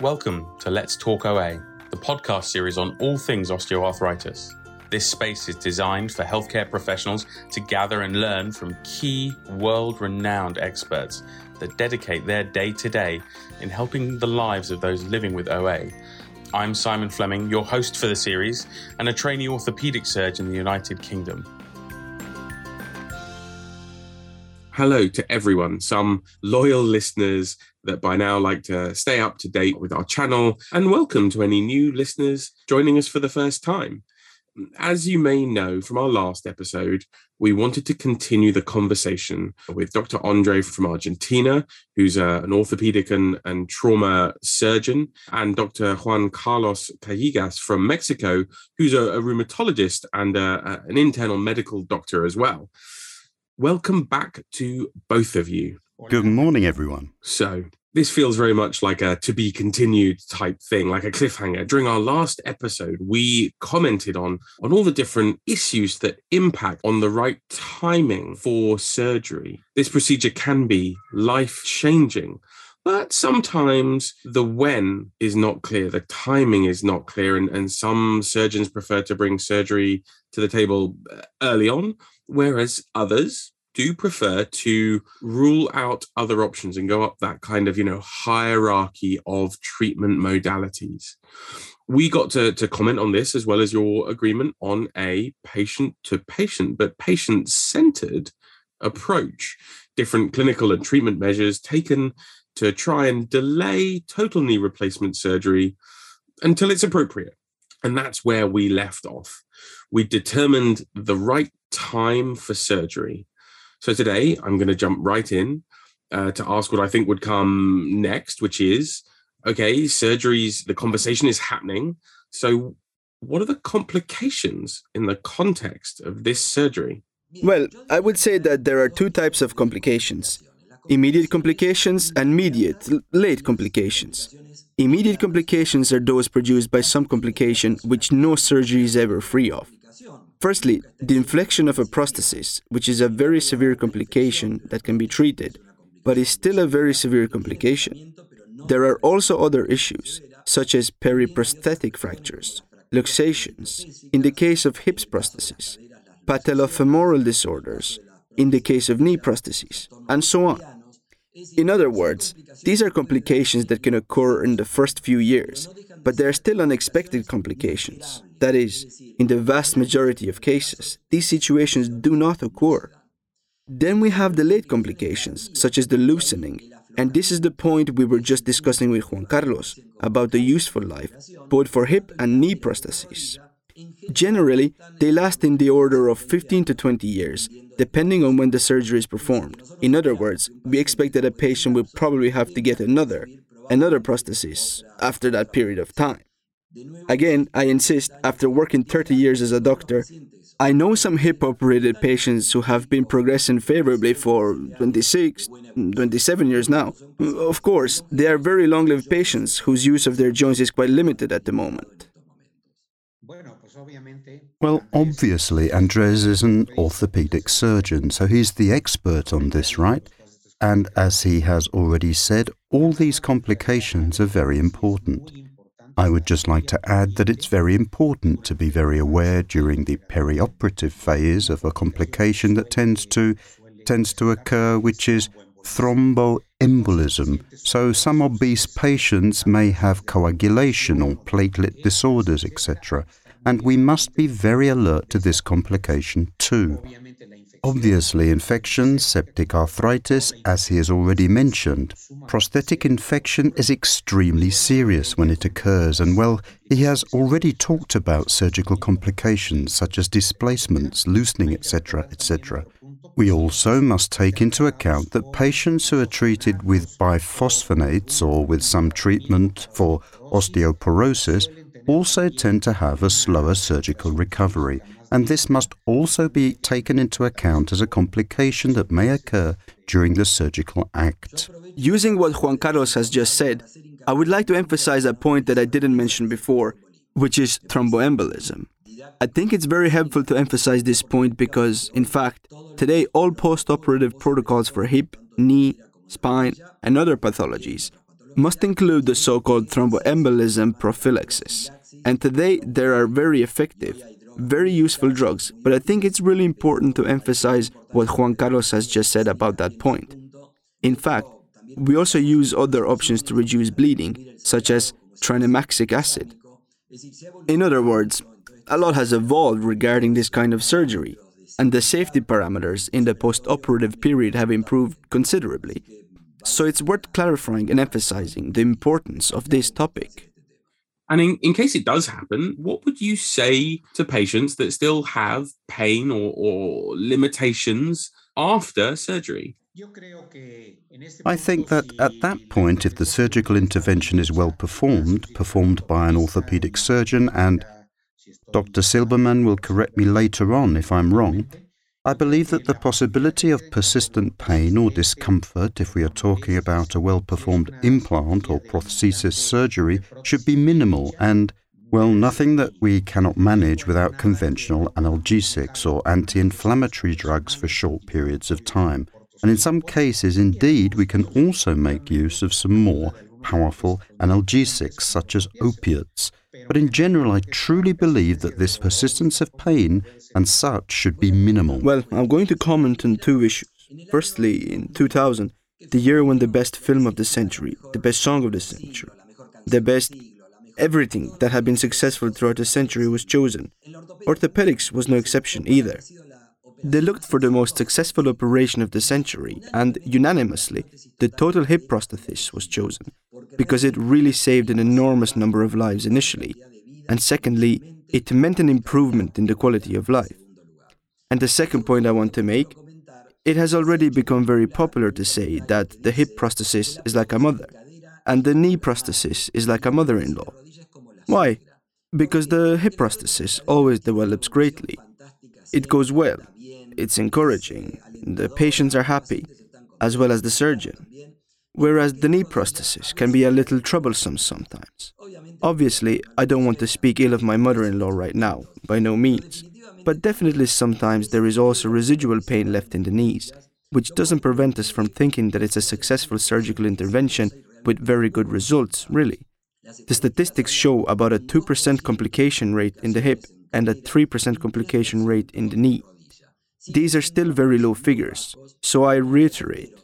Welcome to Let's Talk OA, the podcast series on all things osteoarthritis. This space is designed for healthcare professionals to gather and learn from key world renowned experts that dedicate their day to day in helping the lives of those living with OA. I'm Simon Fleming, your host for the series, and a trainee orthopedic surgeon in the United Kingdom. hello to everyone, some loyal listeners that by now like to stay up to date with our channel, and welcome to any new listeners joining us for the first time. As you may know from our last episode, we wanted to continue the conversation with Dr. Andre from Argentina, who's uh, an orthopedic and, and trauma surgeon, and Dr. Juan Carlos Callejas from Mexico, who's a, a rheumatologist and a, an internal medical doctor as well. Welcome back to both of you. Good morning, everyone. So, this feels very much like a to be continued type thing, like a cliffhanger. During our last episode, we commented on on all the different issues that impact on the right timing for surgery. This procedure can be life changing. But sometimes the when is not clear, the timing is not clear, and, and some surgeons prefer to bring surgery to the table uh, early on, whereas others do prefer to rule out other options and go up that kind of you know hierarchy of treatment modalities? We got to, to comment on this as well as your agreement on a patient to patient but patient centered approach. Different clinical and treatment measures taken to try and delay total knee replacement surgery until it's appropriate and that's where we left off. We determined the right time for surgery. So today I'm going to jump right in uh, to ask what I think would come next, which is okay, surgeries, the conversation is happening. So, what are the complications in the context of this surgery? Well, I would say that there are two types of complications immediate complications and mediate, late complications. Immediate complications are those produced by some complication which no surgery is ever free of. Firstly, the infection of a prosthesis, which is a very severe complication that can be treated, but is still a very severe complication. There are also other issues, such as periprosthetic fractures, luxations, in the case of hips prosthesis, patellofemoral disorders, in the case of knee prostheses, and so on. In other words, these are complications that can occur in the first few years, but there are still unexpected complications. That is, in the vast majority of cases, these situations do not occur. Then we have the late complications, such as the loosening, and this is the point we were just discussing with Juan Carlos about the useful life, both for hip and knee prostheses. Generally, they last in the order of 15 to 20 years, depending on when the surgery is performed. In other words, we expect that a patient will probably have to get another, another prosthesis after that period of time. Again, I insist, after working 30 years as a doctor, I know some hip operated patients who have been progressing favorably for 26, 27 years now. Of course, they are very long lived patients whose use of their joints is quite limited at the moment. Well, obviously, Andres is an orthopedic surgeon, so he's the expert on this, right? And as he has already said, all these complications are very important. I would just like to add that it's very important to be very aware during the perioperative phase of a complication that tends to tends to occur, which is thromboembolism. So some obese patients may have coagulation or platelet disorders, etc. And we must be very alert to this complication too. Obviously, infections, septic arthritis, as he has already mentioned. Prosthetic infection is extremely serious when it occurs, and well, he has already talked about surgical complications such as displacements, loosening, etc., etc. We also must take into account that patients who are treated with biphosphonates or with some treatment for osteoporosis also tend to have a slower surgical recovery and this must also be taken into account as a complication that may occur during the surgical act. Using what Juan Carlos has just said, I would like to emphasize a point that I didn't mention before, which is thromboembolism. I think it's very helpful to emphasize this point because, in fact, today all post operative protocols for hip, knee, spine, and other pathologies must include the so called thromboembolism prophylaxis. And today there are very effective, very useful drugs, but I think it's really important to emphasize what Juan Carlos has just said about that point. In fact, we also use other options to reduce bleeding, such as tranexamic acid. In other words, a lot has evolved regarding this kind of surgery, and the safety parameters in the post operative period have improved considerably. So it's worth clarifying and emphasizing the importance of this topic. And in, in case it does happen, what would you say to patients that still have pain or, or limitations after surgery? I think that at that point, if the surgical intervention is well performed, performed by an orthopedic surgeon, and Dr. Silberman will correct me later on if I'm wrong, I believe that the possibility of persistent pain or discomfort, if we are talking about a well performed implant or prosthesis surgery, should be minimal and, well, nothing that we cannot manage without conventional analgesics or anti inflammatory drugs for short periods of time. And in some cases, indeed, we can also make use of some more powerful analgesics, such as opiates. But in general, I truly believe that this persistence of pain and such should be minimal. Well, I'm going to comment on two issues. Firstly, in 2000, the year when the best film of the century, the best song of the century, the best everything that had been successful throughout the century was chosen. Orthopedics was no exception either. They looked for the most successful operation of the century, and unanimously, the total hip prosthesis was chosen because it really saved an enormous number of lives initially, and secondly, it meant an improvement in the quality of life. And the second point I want to make it has already become very popular to say that the hip prosthesis is like a mother, and the knee prosthesis is like a mother in law. Why? Because the hip prosthesis always develops greatly. It goes well, it's encouraging, the patients are happy, as well as the surgeon. Whereas the knee prosthesis can be a little troublesome sometimes. Obviously, I don't want to speak ill of my mother in law right now, by no means, but definitely sometimes there is also residual pain left in the knees, which doesn't prevent us from thinking that it's a successful surgical intervention with very good results, really. The statistics show about a 2% complication rate in the hip and a 3% complication rate in the knee. These are still very low figures, so I reiterate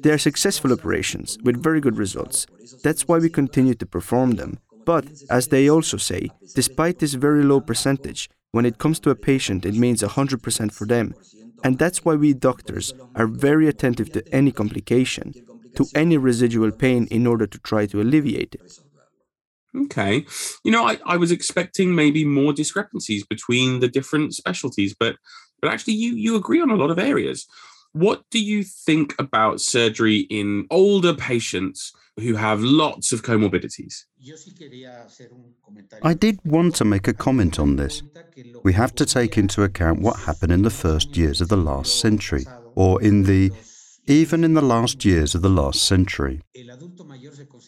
they are successful operations with very good results. That's why we continue to perform them. But, as they also say, despite this very low percentage, when it comes to a patient, it means 100% for them. And that's why we doctors are very attentive to any complication, to any residual pain in order to try to alleviate it. Okay. You know, I, I was expecting maybe more discrepancies between the different specialties, but but actually you you agree on a lot of areas. What do you think about surgery in older patients who have lots of comorbidities? I did want to make a comment on this. We have to take into account what happened in the first years of the last century, or in the even in the last years of the last century.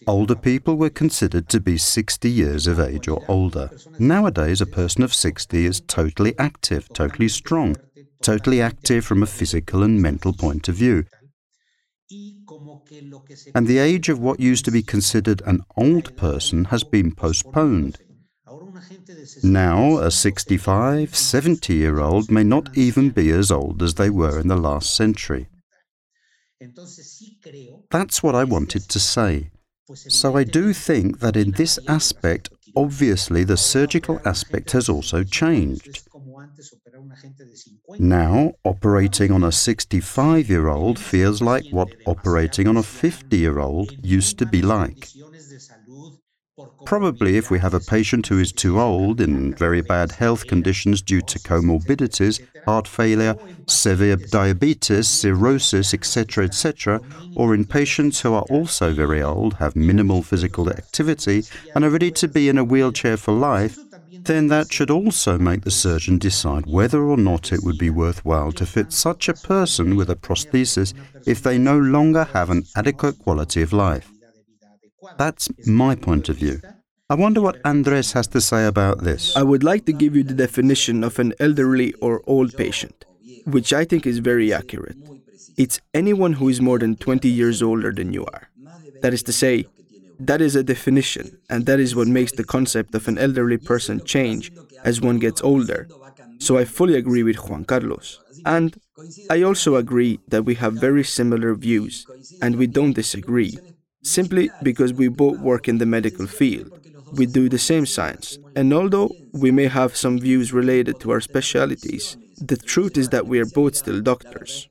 Older people were considered to be 60 years of age or older. Nowadays, a person of 60 is totally active, totally strong, totally active from a physical and mental point of view. And the age of what used to be considered an old person has been postponed. Now, a 65, 70 year old may not even be as old as they were in the last century. That's what I wanted to say. So I do think that in this aspect, obviously the surgical aspect has also changed. Now, operating on a 65 year old feels like what operating on a 50 year old used to be like. Probably, if we have a patient who is too old, in very bad health conditions due to comorbidities, heart failure, severe diabetes, cirrhosis, etc., etc., or in patients who are also very old, have minimal physical activity, and are ready to be in a wheelchair for life, then that should also make the surgeon decide whether or not it would be worthwhile to fit such a person with a prosthesis if they no longer have an adequate quality of life. That's my point of view. I wonder what Andres has to say about this. I would like to give you the definition of an elderly or old patient, which I think is very accurate. It's anyone who is more than 20 years older than you are. That is to say, that is a definition, and that is what makes the concept of an elderly person change as one gets older. So I fully agree with Juan Carlos. And I also agree that we have very similar views, and we don't disagree, simply because we both work in the medical field. We do the same science, and although we may have some views related to our specialities, the truth is that we are both still doctors.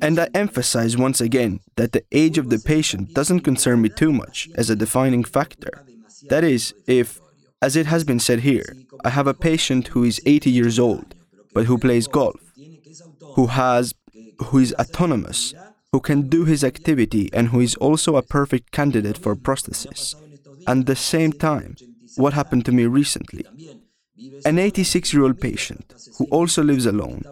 And I emphasize once again that the age of the patient doesn't concern me too much as a defining factor. That is, if, as it has been said here, I have a patient who is 80 years old, but who plays golf, who has who is autonomous, who can do his activity and who is also a perfect candidate for prosthesis. And the same time, what happened to me recently? An 86 year old patient who also lives alone,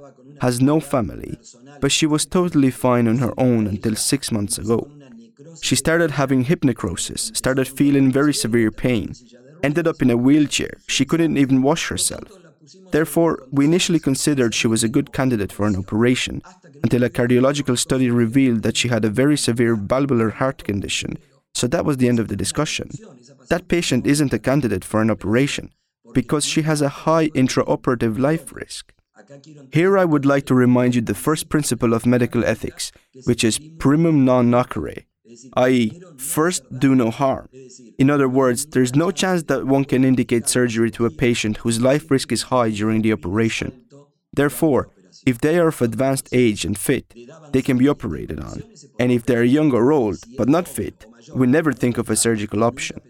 has no family, but she was totally fine on her own until six months ago. She started having hip necrosis, started feeling very severe pain, ended up in a wheelchair. She couldn't even wash herself. Therefore, we initially considered she was a good candidate for an operation until a cardiological study revealed that she had a very severe valvular heart condition. So that was the end of the discussion. That patient isn't a candidate for an operation because she has a high intraoperative life risk. Here I would like to remind you the first principle of medical ethics, which is primum non nocere, i.e., first do no harm. In other words, there's no chance that one can indicate surgery to a patient whose life risk is high during the operation. Therefore, if they are of advanced age and fit, they can be operated on. And if they are young or old, but not fit, we never think of a surgical option.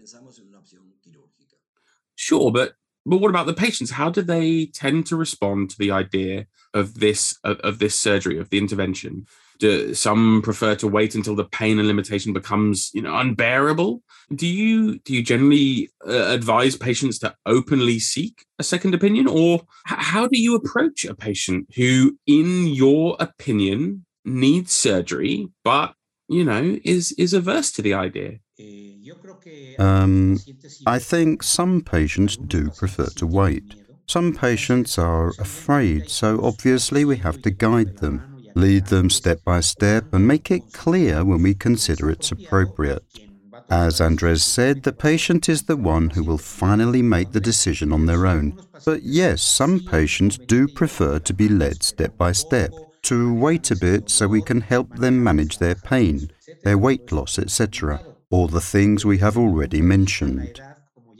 Sure, but but what about the patients? How do they tend to respond to the idea of this of, of this surgery of the intervention? Do some prefer to wait until the pain and limitation becomes you know unbearable? Do you do you generally uh, advise patients to openly seek a second opinion, or h- how do you approach a patient who, in your opinion, needs surgery but you know is is averse to the idea? Um, I think some patients do prefer to wait. Some patients are afraid, so obviously we have to guide them, lead them step by step, and make it clear when we consider it's appropriate. As Andres said, the patient is the one who will finally make the decision on their own. But yes, some patients do prefer to be led step by step, to wait a bit so we can help them manage their pain, their weight loss, etc all the things we have already mentioned.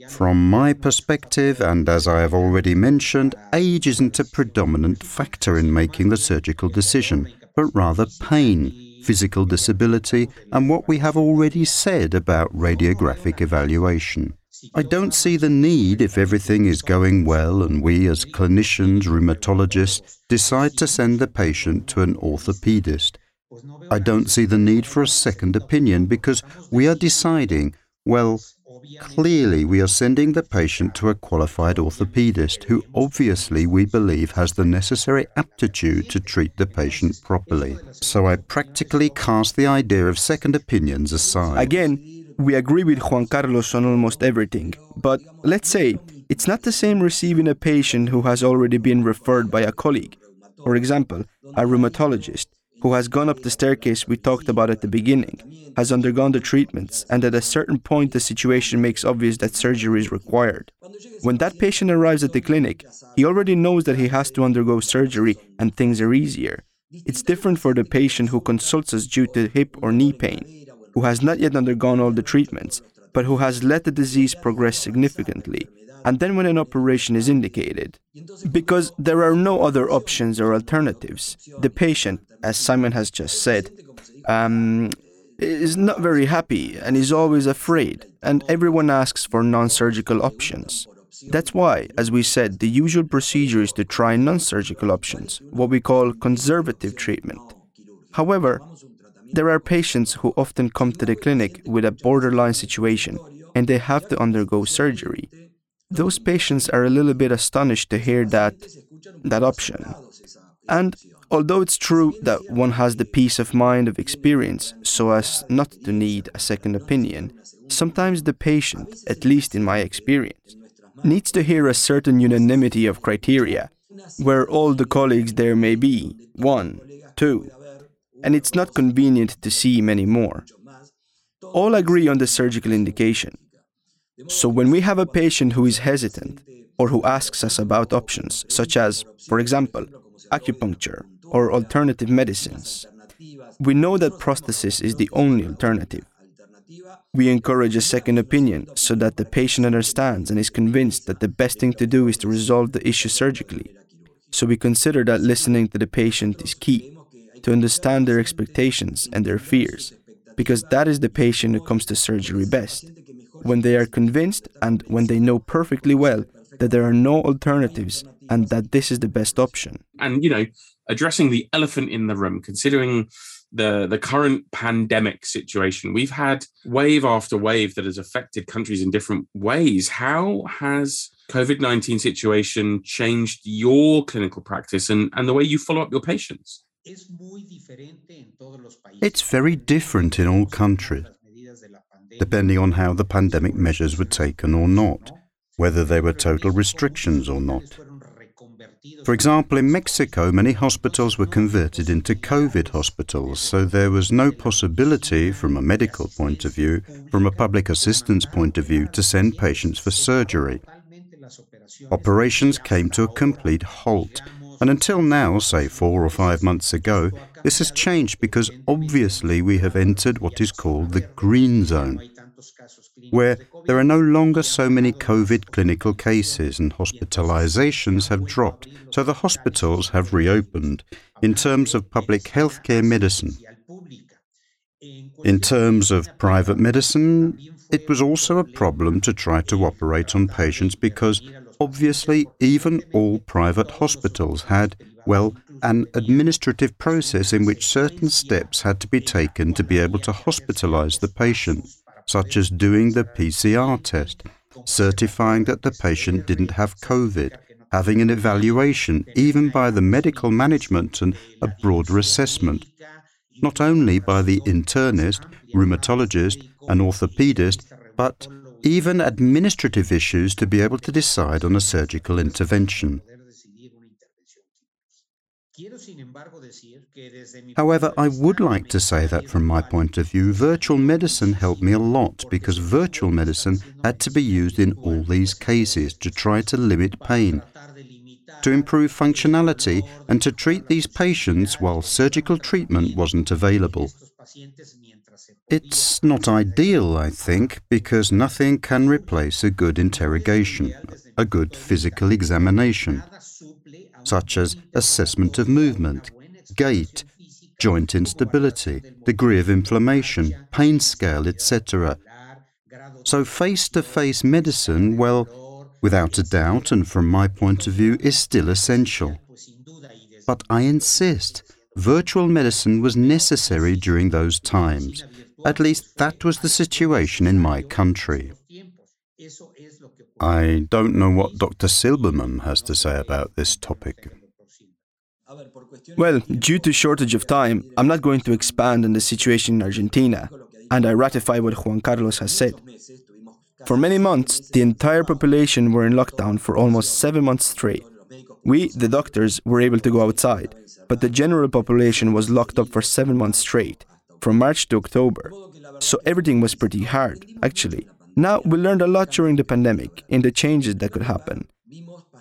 From my perspective, and as I have already mentioned, age isn't a predominant factor in making the surgical decision, but rather pain, physical disability, and what we have already said about radiographic evaluation. I don't see the need if everything is going well and we, as clinicians, rheumatologists, decide to send the patient to an orthopedist I don't see the need for a second opinion because we are deciding, well, clearly we are sending the patient to a qualified orthopedist who obviously we believe has the necessary aptitude to treat the patient properly. So I practically cast the idea of second opinions aside. Again, we agree with Juan Carlos on almost everything, but let's say it's not the same receiving a patient who has already been referred by a colleague, for example, a rheumatologist who has gone up the staircase we talked about at the beginning, has undergone the treatments, and at a certain point the situation makes obvious that surgery is required. When that patient arrives at the clinic, he already knows that he has to undergo surgery and things are easier. It's different for the patient who consults us due to hip or knee pain, who has not yet undergone all the treatments, but who has let the disease progress significantly, and then when an operation is indicated. Because there are no other options or alternatives, the patient, as Simon has just said, um, is not very happy and is always afraid, and everyone asks for non surgical options. That's why, as we said, the usual procedure is to try non surgical options, what we call conservative treatment. However, there are patients who often come to the clinic with a borderline situation and they have to undergo surgery. Those patients are a little bit astonished to hear that that option. And Although it's true that one has the peace of mind of experience so as not to need a second opinion, sometimes the patient, at least in my experience, needs to hear a certain unanimity of criteria, where all the colleagues there may be one, two, and it's not convenient to see many more. all agree on the surgical indication. So when we have a patient who is hesitant or who asks us about options, such as, for example, acupuncture or alternative medicines, we know that prosthesis is the only alternative. We encourage a second opinion so that the patient understands and is convinced that the best thing to do is to resolve the issue surgically. So we consider that listening to the patient is key to understand their expectations and their fears, because that is the patient who comes to surgery best. When they are convinced and when they know perfectly well that there are no alternatives and that this is the best option. And, you know, addressing the elephant in the room, considering the the current pandemic situation we've had wave after wave that has affected countries in different ways. How has covid-19 situation changed your clinical practice and, and the way you follow up your patients? It's very different in all countries depending on how the pandemic measures were taken or not whether they were total restrictions or not for example, in Mexico, many hospitals were converted into COVID hospitals, so there was no possibility, from a medical point of view, from a public assistance point of view, to send patients for surgery. Operations came to a complete halt, and until now, say four or five months ago, this has changed because obviously we have entered what is called the green zone where there are no longer so many COVID clinical cases and hospitalizations have dropped, so the hospitals have reopened in terms of public healthcare medicine. In terms of private medicine, it was also a problem to try to operate on patients because obviously even all private hospitals had, well, an administrative process in which certain steps had to be taken to be able to hospitalize the patient such as doing the PCR test, certifying that the patient didn't have COVID, having an evaluation, even by the medical management and a broader assessment, not only by the internist, rheumatologist, and orthopedist, but even administrative issues to be able to decide on a surgical intervention. However, I would like to say that from my point of view, virtual medicine helped me a lot because virtual medicine had to be used in all these cases to try to limit pain, to improve functionality, and to treat these patients while surgical treatment wasn't available. It's not ideal, I think, because nothing can replace a good interrogation, a good physical examination such as assessment of movement, gait, joint instability, degree of inflammation, pain scale, etc. So face to face medicine, well, without a doubt, and from my point of view, is still essential. But I insist, virtual medicine was necessary during those times. At least that was the situation in my country. I don't know what Dr. Silberman has to say about this topic. Well, due to shortage of time, I'm not going to expand on the situation in Argentina, and I ratify what Juan Carlos has said. For many months, the entire population were in lockdown for almost seven months straight. We, the doctors, were able to go outside, but the general population was locked up for seven months straight, from March to October. So everything was pretty hard, actually. Now, we learned a lot during the pandemic in the changes that could happen.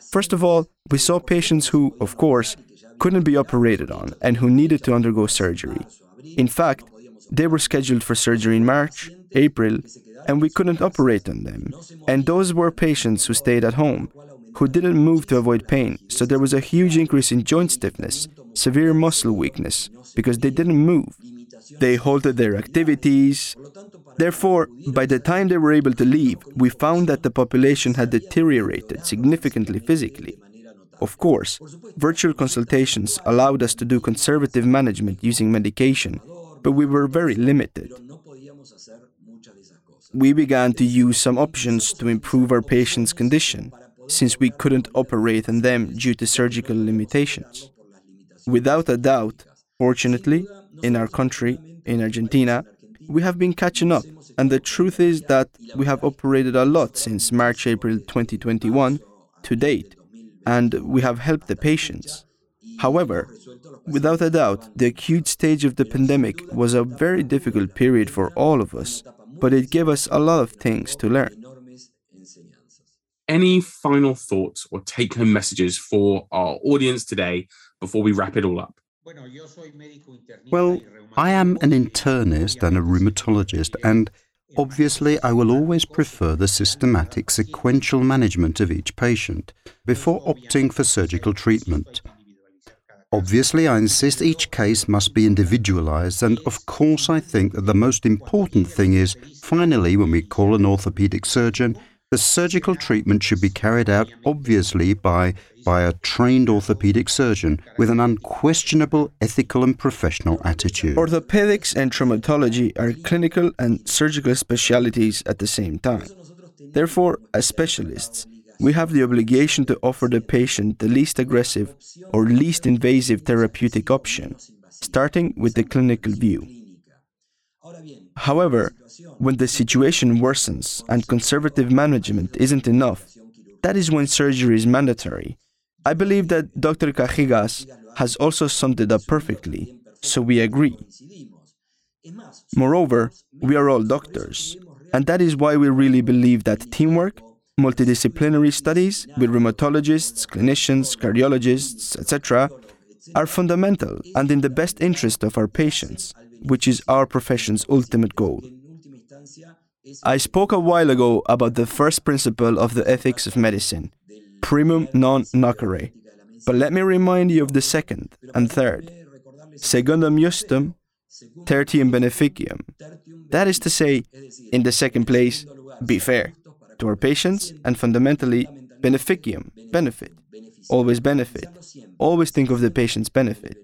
First of all, we saw patients who, of course, couldn't be operated on and who needed to undergo surgery. In fact, they were scheduled for surgery in March, April, and we couldn't operate on them. And those were patients who stayed at home, who didn't move to avoid pain, so there was a huge increase in joint stiffness, severe muscle weakness, because they didn't move. They halted their activities, Therefore, by the time they were able to leave, we found that the population had deteriorated significantly physically. Of course, virtual consultations allowed us to do conservative management using medication, but we were very limited. We began to use some options to improve our patients' condition, since we couldn't operate on them due to surgical limitations. Without a doubt, fortunately, in our country, in Argentina, we have been catching up, and the truth is that we have operated a lot since March April 2021 to date, and we have helped the patients. However, without a doubt, the acute stage of the pandemic was a very difficult period for all of us, but it gave us a lot of things to learn. Any final thoughts or take home messages for our audience today before we wrap it all up? Well, I am an internist and a rheumatologist, and obviously I will always prefer the systematic sequential management of each patient before opting for surgical treatment. Obviously, I insist each case must be individualized, and of course, I think that the most important thing is finally, when we call an orthopedic surgeon, the surgical treatment should be carried out obviously by, by a trained orthopedic surgeon with an unquestionable ethical and professional attitude. Orthopedics and traumatology are clinical and surgical specialties at the same time. Therefore, as specialists, we have the obligation to offer the patient the least aggressive or least invasive therapeutic option, starting with the clinical view. However, when the situation worsens and conservative management isn't enough, that is when surgery is mandatory. I believe that Dr. Cajigas has also summed it up perfectly, so we agree. Moreover, we are all doctors, and that is why we really believe that teamwork, multidisciplinary studies with rheumatologists, clinicians, cardiologists, etc., are fundamental and in the best interest of our patients, which is our profession's ultimate goal. I spoke a while ago about the first principle of the ethics of medicine, primum non nocere. But let me remind you of the second and third. Secundum justum, tertium beneficium. That is to say, in the second place, be fair to our patients and fundamentally, beneficium, benefit. Always benefit. Always think of the patient's benefit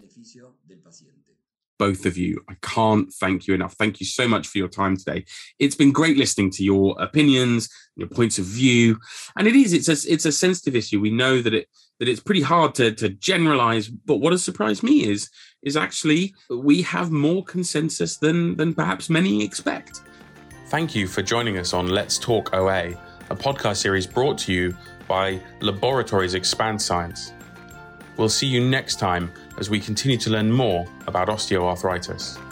both of you. I can't thank you enough. Thank you so much for your time today. It's been great listening to your opinions, your points of view, and it is it's a it's a sensitive issue. We know that it that it's pretty hard to to generalize. But what has surprised me is is actually we have more consensus than than perhaps many expect. Thank you for joining us on Let's Talk OA, a podcast series brought to you by Laboratories Expanscience. We'll see you next time as we continue to learn more about osteoarthritis.